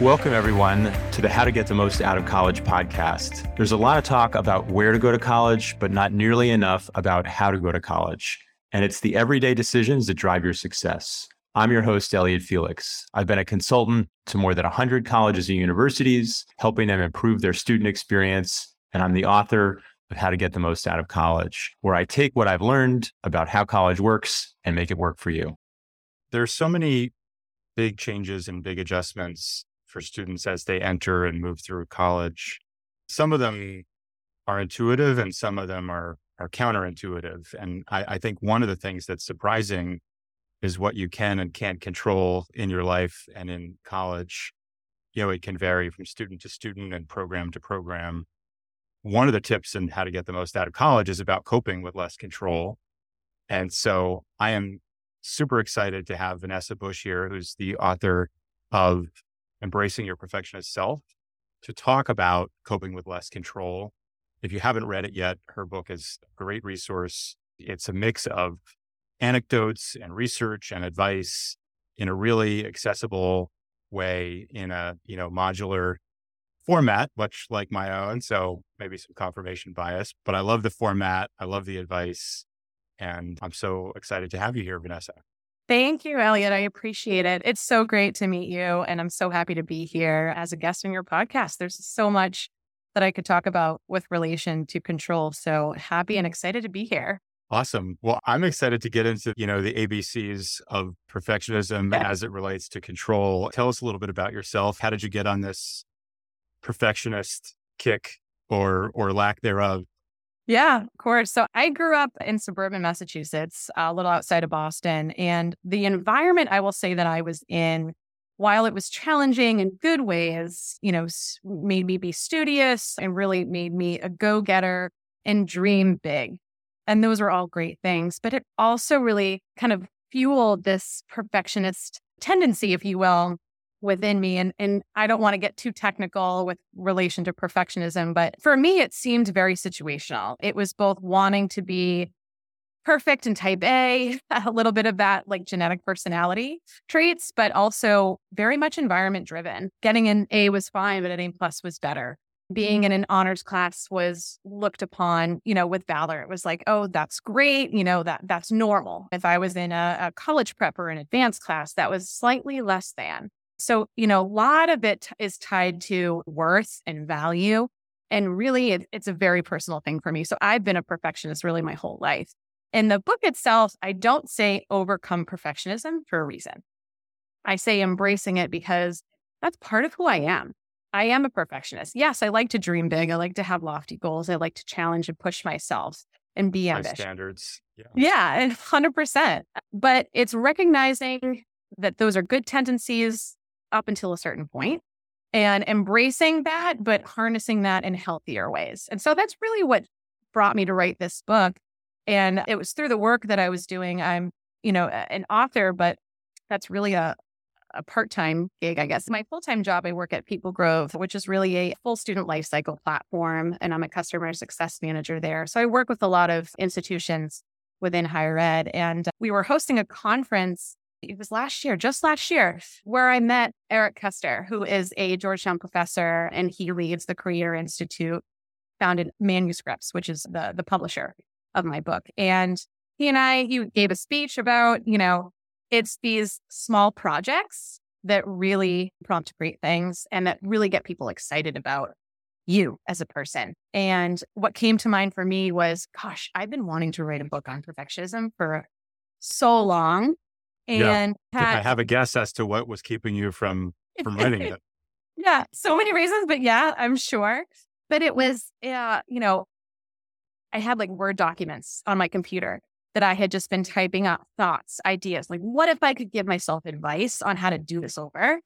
Welcome, everyone, to the How to Get the Most Out of College podcast. There's a lot of talk about where to go to college, but not nearly enough about how to go to college. And it's the everyday decisions that drive your success. I'm your host, Elliot Felix. I've been a consultant to more than 100 colleges and universities, helping them improve their student experience. And I'm the author of How to Get the Most Out of College, where I take what I've learned about how college works and make it work for you. There's so many big changes and big adjustments for students as they enter and move through college. Some of them are intuitive and some of them are, are counterintuitive. And I, I think one of the things that's surprising is what you can and can't control in your life and in college. You know, it can vary from student to student and program to program. One of the tips in how to get the most out of college is about coping with less control. And so I am super excited to have Vanessa Bush here, who's the author of Embracing Your Perfectionist Self, to talk about coping with less control. If you haven't read it yet, her book is a great resource. It's a mix of anecdotes and research and advice in a really accessible way in a, you know, modular format, much like my own. So maybe some confirmation bias, but I love the format. I love the advice. And I'm so excited to have you here, Vanessa. Thank you, Elliot. I appreciate it. It's so great to meet you. And I'm so happy to be here as a guest on your podcast. There's so much that I could talk about with relation to control. So happy and excited to be here. Awesome. Well, I'm excited to get into, you know, the ABCs of perfectionism yeah. as it relates to control. Tell us a little bit about yourself. How did you get on this perfectionist kick or or lack thereof? Yeah, of course. So I grew up in suburban Massachusetts, a little outside of Boston. And the environment I will say that I was in, while it was challenging in good ways, you know, made me be studious and really made me a go getter and dream big. And those were all great things. But it also really kind of fueled this perfectionist tendency, if you will, within me. And, and I don't want to get too technical with relation to perfectionism, but for me, it seemed very situational. It was both wanting to be perfect and type A, a little bit of that like genetic personality traits, but also very much environment driven. Getting an A was fine, but an A plus was better. Being in mm. an honors class was looked upon, you know, with valor. It was like, oh, that's great. You know, that that's normal. If I was in a, a college prep or an advanced class, that was slightly less than. So, you know, a lot of it is tied to worth and value. And really, it, it's a very personal thing for me. So I've been a perfectionist really my whole life. In the book itself, I don't say overcome perfectionism for a reason. I say embracing it because that's part of who I am. I am a perfectionist. Yes, I like to dream big. I like to have lofty goals. I like to challenge and push myself and be ambitious. High standards. Yeah. Yeah, 100%. But it's recognizing that those are good tendencies up until a certain point and embracing that, but harnessing that in healthier ways. And so that's really what brought me to write this book. And it was through the work that I was doing. I'm, you know, an author, but that's really a, a part-time gig, I guess. My full-time job, I work at PeopleGrove, which is really a full student lifecycle platform, and I'm a customer success manager there. So I work with a lot of institutions within higher ed, and we were hosting a conference it was last year, just last year, where I met Eric Koester, who is a Georgetown professor and he leads the Creator Institute, founded Manuscripts, which is the, the publisher of my book. And he and I, he gave a speech about, you know, it's these small projects that really prompt great things and that really get people excited about you as a person. And what came to mind for me was, gosh, I've been wanting to write a book on perfectionism for so long and yeah. had, I have a guess as to what was keeping you from from writing it. yeah, so many reasons, but yeah, I'm sure. But it was, yeah, you know, I had like Word documents on my computer that I had just been typing up thoughts, ideas. Like, what if I could give myself advice on how to do this over?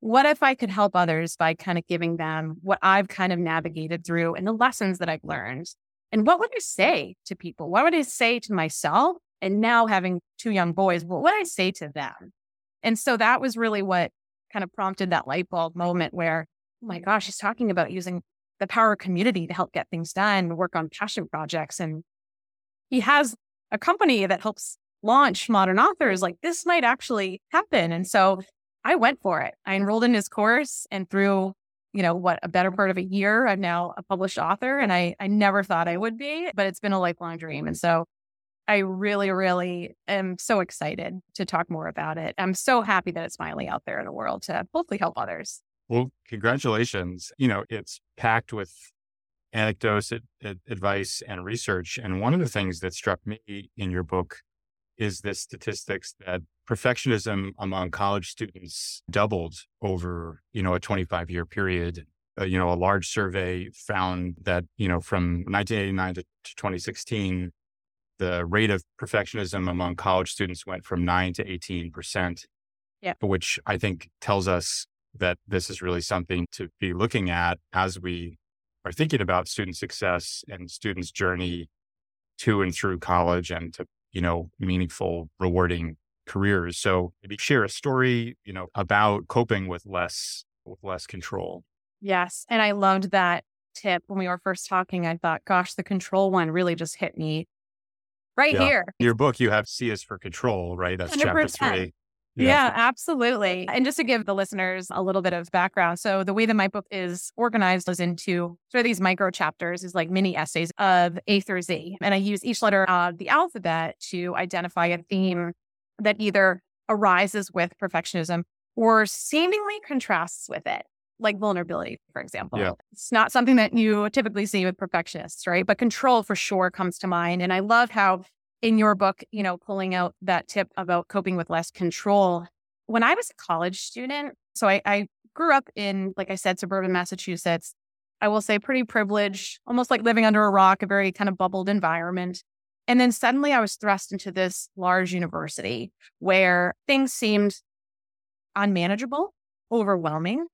What if I could help others by kind of giving them what I've kind of navigated through and the lessons that I've learned? And what would I say to people? What would I say to myself and now having two young boys, what would I say to them? And so that was really what kind of prompted that light bulb moment where, oh my gosh, he's talking about using the power of community to help get things done, work on passion projects. And he has a company that helps launch modern authors. Like this might actually happen. And so I went for it. I enrolled in his course and through, you know, what a better part of a year, I'm now a published author and I, I never thought I would be, but it's been a lifelong dream. And so I really, really am so excited to talk more about it. I'm so happy that it's finally out there in the world to hopefully help others. Well, congratulations. You know, it's packed with anecdotes, advice, and research. And one of the things that struck me in your book is the statistics that perfectionism among college students doubled over, you know, a 25 year period. Uh, you know, a large survey found that, you know, from 1989 to, to 2016, the rate of perfectionism among college students went from 9 to 18%. Yeah. Which I think tells us that this is really something to be looking at as we are thinking about student success and students' journey to and through college and to, you know, meaningful, rewarding careers. So maybe share a story, you know, about coping with less with less control. Yes. And I loved that tip when we were first talking. I thought, gosh, the control one really just hit me right yeah. here. In your book, you have C is for control, right? That's 100%. chapter three. Yeah, absolutely. And just to give the listeners a little bit of background. So the way that my book is organized is into sort of these micro chapters is like mini essays of A through Z. And I use each letter of the alphabet to identify a theme that either arises with perfectionism or seemingly contrasts with it. Like vulnerability, for example. Yeah. It's not something that you typically see with perfectionists, right? But control for sure comes to mind. And I love how in your book, you know, pulling out that tip about coping with less control. When I was a college student, so I, I grew up in, like I said, suburban Massachusetts. I will say pretty privileged, almost like living under a rock, a very kind of bubbled environment. And then suddenly I was thrust into this large university where things seemed unmanageable, overwhelming.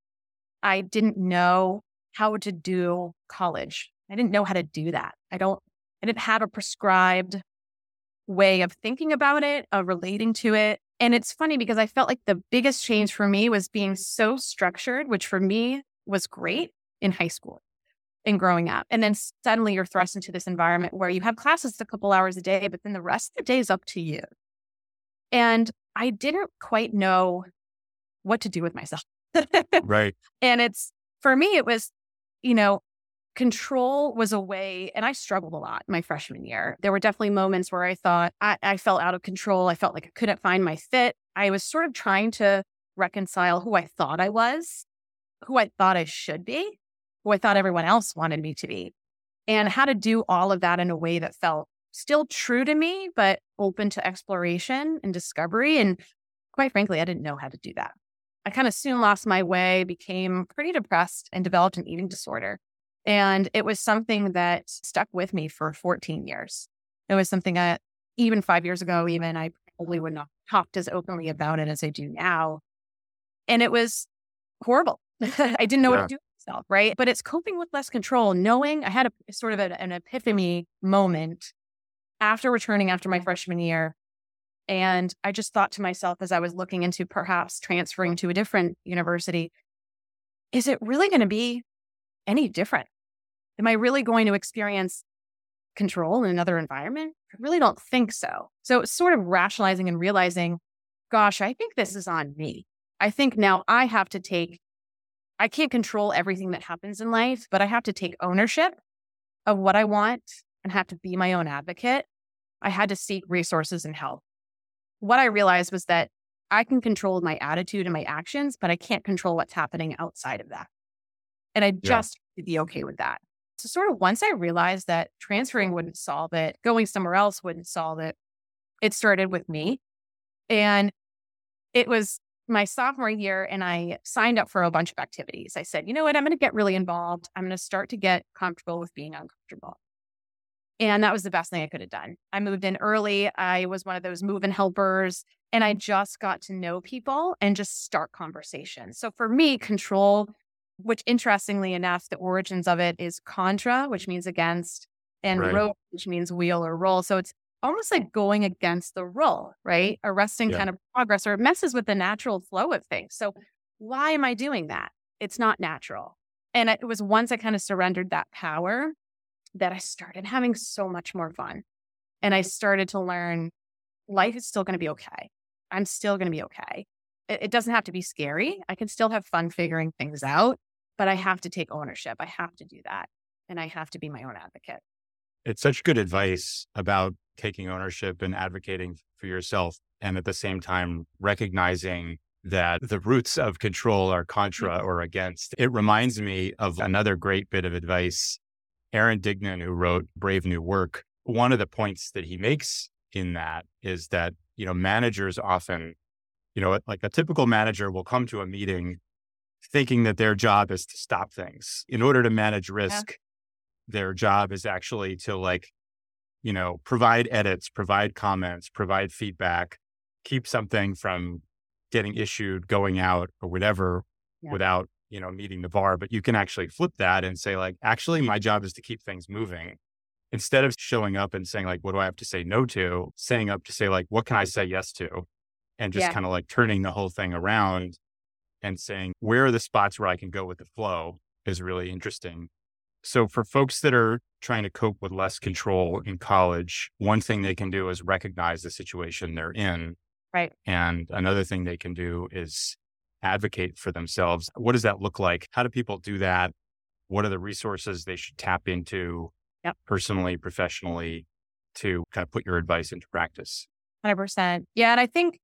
I didn't know how to do college. I didn't know how to do that. I don't, I didn't have a prescribed way of thinking about it, of relating to it. And it's funny because I felt like the biggest change for me was being so structured, which for me was great in high school and growing up. And then suddenly you're thrust into this environment where you have classes a couple hours a day, but then the rest of the day is up to you. And I didn't quite know what to do with myself. Right. And it's for me, it was, you know, control was a way, and I struggled a lot my freshman year. There were definitely moments where I thought I, I felt out of control. I felt like I couldn't find my fit. I was sort of trying to reconcile who I thought I was, who I thought I should be, who I thought everyone else wanted me to be, and how to do all of that in a way that felt still true to me, but open to exploration and discovery. And quite frankly, I didn't know how to do that. I kind of soon lost my way, became pretty depressed, and developed an eating disorder. And it was something that stuck with me for 14 years. It was something that even five years ago, even I probably would not have talked as openly about it as I do now. And it was horrible. I didn't know yeah. what to do with myself, right? But it's coping with less control, knowing I had a sort of a, an epiphany moment after returning after my mm-hmm. freshman year. And I just thought to myself as I was looking into perhaps transferring to a different university, is it really going to be any different? Am I really going to experience control in another environment? I really don't think so. So it's sort of rationalizing and realizing, gosh, I think this is on me. I think now I have to take, I can't control everything that happens in life, but I have to take ownership of what I want and have to be my own advocate. I had to seek resources and help. What I realized was that I can control my attitude and my actions, but I can't control what's happening outside of that. And I just yeah. be okay with that. So, sort of once I realized that transferring wouldn't solve it, going somewhere else wouldn't solve it, it started with me. And it was my sophomore year, and I signed up for a bunch of activities. I said, you know what? I'm going to get really involved. I'm going to start to get comfortable with being uncomfortable. And that was the best thing I could have done. I moved in early. I was one of those move in helpers, and I just got to know people and just start conversations. So for me, control which interestingly enough, the origins of it is contra, which means against, and right. which means wheel or roll. So it's almost like going against the roll, right? Arresting yeah. kind of progress, or it messes with the natural flow of things. So why am I doing that? It's not natural. And it was once I kind of surrendered that power that I started having so much more fun. And I started to learn life is still going to be okay. I'm still going to be okay. it, it doesn't have to be scary. I can still have fun figuring things out, but I have to take ownership. I have to do that. And I have to be my own advocate. It's such good advice about taking ownership and advocating for yourself. And at the same time, recognizing that the roots of control are mm. contra or against. It reminds me of another great bit of advice. Aaron Dignan, who wrote Brave New Work, one of the points that he makes in that is that, you know, managers often, you know, like a typical manager will come to a meeting thinking that their job is to stop things. In order to manage risk, yeah. their job is actually to like, you know, provide edits, provide comments, provide feedback, keep something from getting issued, going out or whatever yeah. without, you know, meeting the bar. But you can actually flip that and say, like, actually, my job is to keep things moving. Instead of showing up and saying, like, what do I have to say no to? Saying up to say, like, what can I say yes to? And just yeah. kind of like turning the whole thing around and saying, where are the spots where I can go with the flow is really interesting. So, for folks that are trying to cope with less control in college, one thing they can do is recognize the situation they're in Right. And another thing they can do is advocate for themselves. What does that look like? How do people do that? What are the resources they should tap into yep. personally, professionally to kind of put your advice into practice? 100%. Yeah. And I think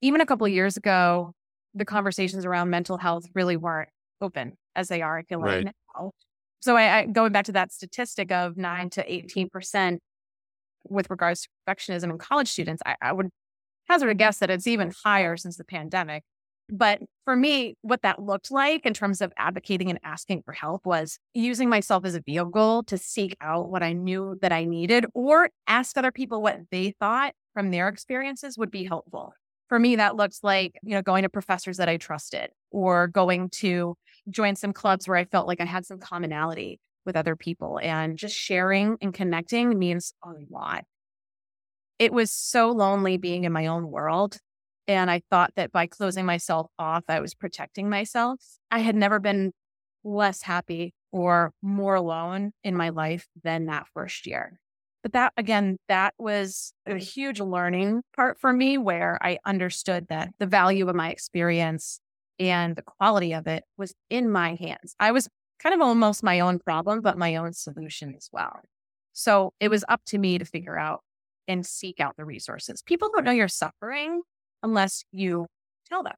even a couple of years ago, the conversations around mental health really weren't open as they are, I feel like right. now. So I, I, going back to that statistic of nine to 18% with regards to perfectionism in college students, I, I would hazard a guess that it's even higher since the pandemic. But for me, what that looked like in terms of advocating and asking for help was using myself as a vehicle to seek out what I knew that I needed or ask other people what they thought from their experiences would be helpful. For me, that looks like, you know, going to professors that I trusted or going to join some clubs where I felt like I had some commonality with other people and just sharing and connecting means a lot it was so lonely being in my own world. And I thought that by closing myself off, I was protecting myself. I had never been less happy or more alone in my life than that first year. But that, again, that was a huge learning part for me where I understood that the value of my experience and the quality of it was in my hands. I was kind of almost my own problem, but my own solution as well. So it was up to me to figure out and seek out the resources. People don't know you're suffering unless you tell them.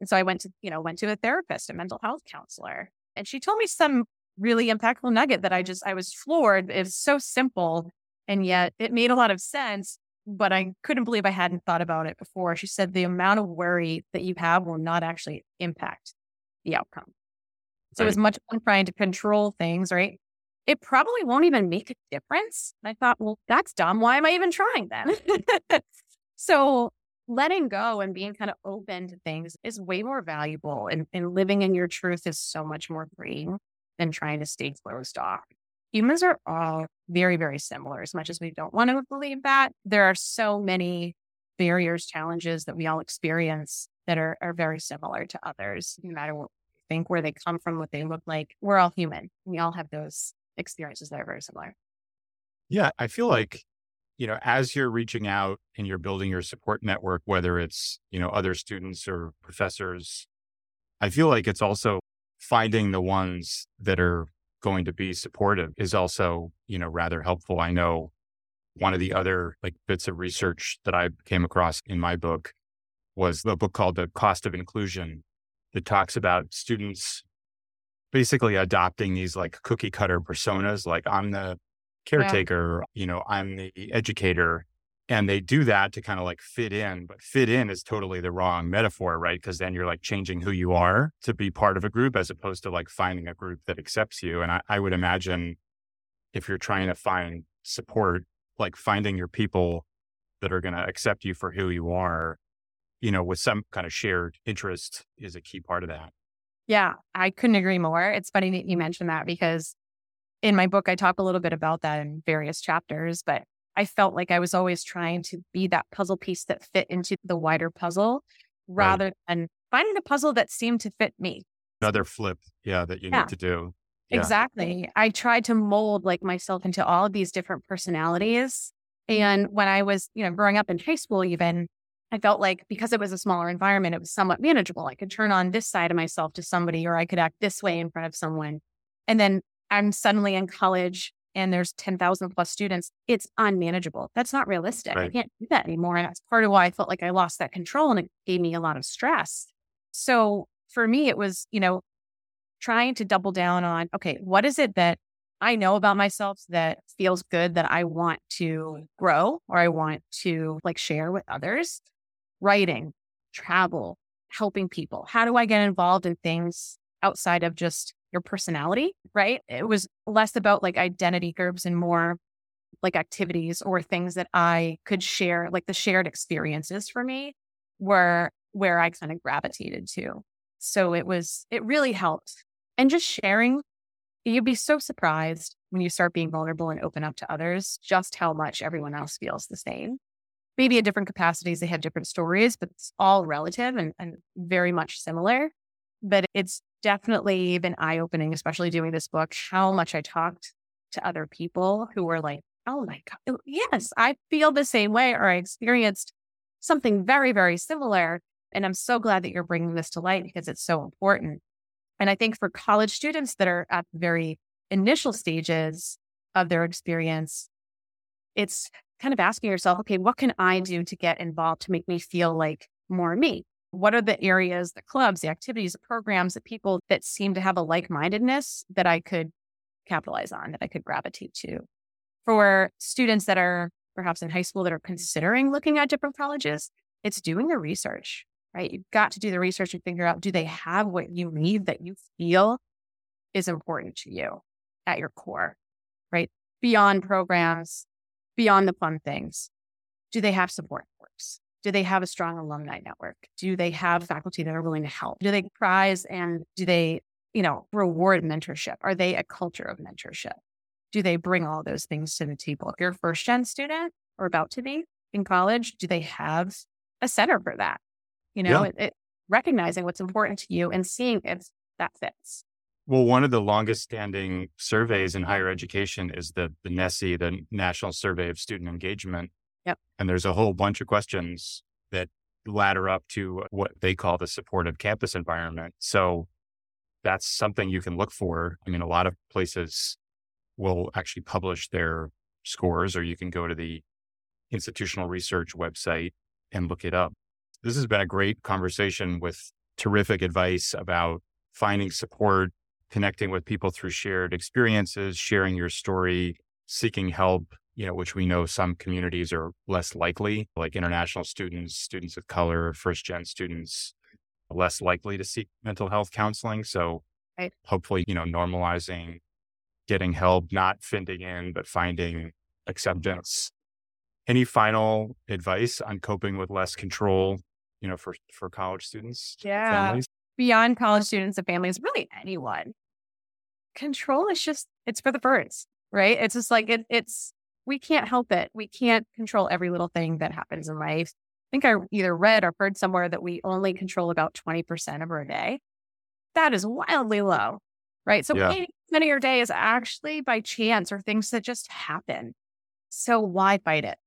And so I went to, you know, went to a therapist, a mental health counselor, and she told me some really impactful nugget that I just I was floored. It's so simple and yet it made a lot of sense, but I couldn't believe I hadn't thought about it before. She said the amount of worry that you have will not actually impact the outcome. So right. as much as trying to control things, right? it probably won't even make a difference. And I thought, well, that's dumb. Why am I even trying then? so letting go and being kind of open to things is way more valuable. And, and living in your truth is so much more freeing than trying to stay closed off. Humans are all very, very similar. As much as we don't want to believe that, there are so many barriers, challenges that we all experience that are, are very similar to others, no matter what think, where they come from, what they look like. We're all human. We all have those experiences that are very similar. Yeah, I feel like, you know, as you're reaching out and you're building your support network, whether it's, you know, other students or professors, I feel like it's also finding the ones that are going to be supportive is also, you know, rather helpful. I know one of the other like bits of research that I came across in my book was the book called The Cost of Inclusion that talks about students basically adopting these like cookie cutter personas like i'm the caretaker yeah. you know i'm the educator and they do that to kind of like fit in but fit in is totally the wrong metaphor right because then you're like changing who you are to be part of a group as opposed to like finding a group that accepts you and I, I would imagine if you're trying to find support like finding your people that are going to accept you for who you are you know with some kind of shared interest is a key part of that yeah, I couldn't agree more. It's funny that you mentioned that because in my book, I talk a little bit about that in various chapters, but I felt like I was always trying to be that puzzle piece that fit into the wider puzzle rather right. than finding a puzzle that seemed to fit me. Another flip, yeah, that you yeah. need to do. Yeah. Exactly. I tried to mold like myself into all of these different personalities. And when I was, you know, growing up in high school, even I felt like because it was a smaller environment, it was somewhat manageable. I could turn on this side of myself to somebody, or I could act this way in front of someone. And then I'm suddenly in college and there's 10,000 plus students. It's unmanageable. That's not realistic. Right. I can't do that anymore. And that's part of why I felt like I lost that control and it gave me a lot of stress. So for me, it was, you know, trying to double down on, okay, what is it that I know about myself that feels good that I want to grow or I want to like share with others? Writing, travel, helping people. How do I get involved in things outside of just your personality? Right. It was less about like identity groups and more like activities or things that I could share, like the shared experiences for me were where I kind of gravitated to. So it was, it really helped. And just sharing You'd be so surprised when you start being vulnerable and open up to others just how much everyone else feels the same. Maybe in different capacities, they have different stories, but it's all relative and, and very much similar. But it's definitely been eye opening, especially doing this book, how much I talked to other people who were like, oh my God, oh, yes, I feel the same way, or I experienced something very, very similar. And I'm so glad that you're bringing this to light because it's so important. And I think for college students that are at the very initial stages of their experience, it's kind of asking yourself, okay, what can I do to get involved to make me feel like more me? What are the areas, the clubs, the activities, the programs, the people that seem to have a like mindedness that I could capitalize on, that I could gravitate to? For students that are perhaps in high school that are considering looking at different colleges, it's doing the research right? You've got to do the research and figure out do they have what you need that you feel is important to you at your core, right? Beyond programs, beyond the fun things. Do they have support? Do they have a strong alumni network? Do they have mm-hmm. faculty that are willing to help? Do they prize and do they, you know, reward mentorship? Are they a culture of mentorship? Do they bring all those things to the table? If you're a first gen student or about to be in college, do they have a center for that? you know, yeah. it, it, recognizing what's important to you and seeing if that fits. Well, one of the longest standing surveys in higher education is the, the NSSE, the National Survey of Student Engagement. Yep. And there's a whole bunch of questions that ladder up to what they call the supportive campus environment. So that's something you can look for. I mean, a lot of places will actually publish their scores, or you can go to the institutional research website and look it up. This has been a great conversation with terrific advice about finding support, connecting with people through shared experiences, sharing your story, seeking help, you know, which we know some communities are less likely, like international students, students of color, first gen students, less likely to seek mental health counseling. So right. hopefully, you know, normalizing getting help, not fitting in, but finding acceptance. Any final advice on coping with less control you know, for for college students? Yeah. Families? Beyond college students and families, really anyone. Control is just it's for the birds, right? It's just like it, it's we can't help it. We can't control every little thing that happens in life. I think I either read or heard somewhere that we only control about 20% of our day. That is wildly low, right? So yeah. 80% of your day is actually by chance or things that just happen. So why fight it?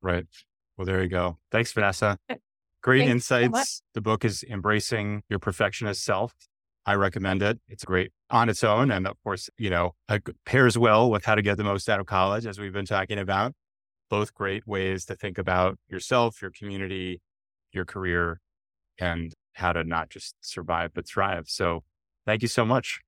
Right. Well, there you go. Thanks, Vanessa. Uh, Great Thanks insights. So the book is Embracing Your Perfectionist Self. I recommend it. It's great on its own. And of course, you know, it pairs well with how to get the most out of college, as we've been talking about. Both great ways to think about yourself, your community, your career, and how to not just survive, but thrive. So thank you so much.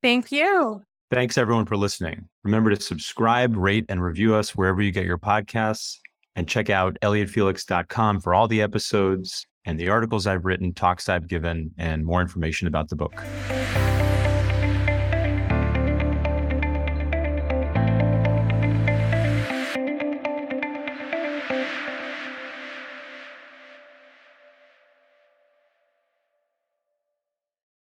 Thank you. Thanks everyone for listening. Remember to subscribe, rate, and review us wherever you get your podcasts and check out elliotfelix.com for all the episodes and the articles I've written, talks I've given, and more information about the book.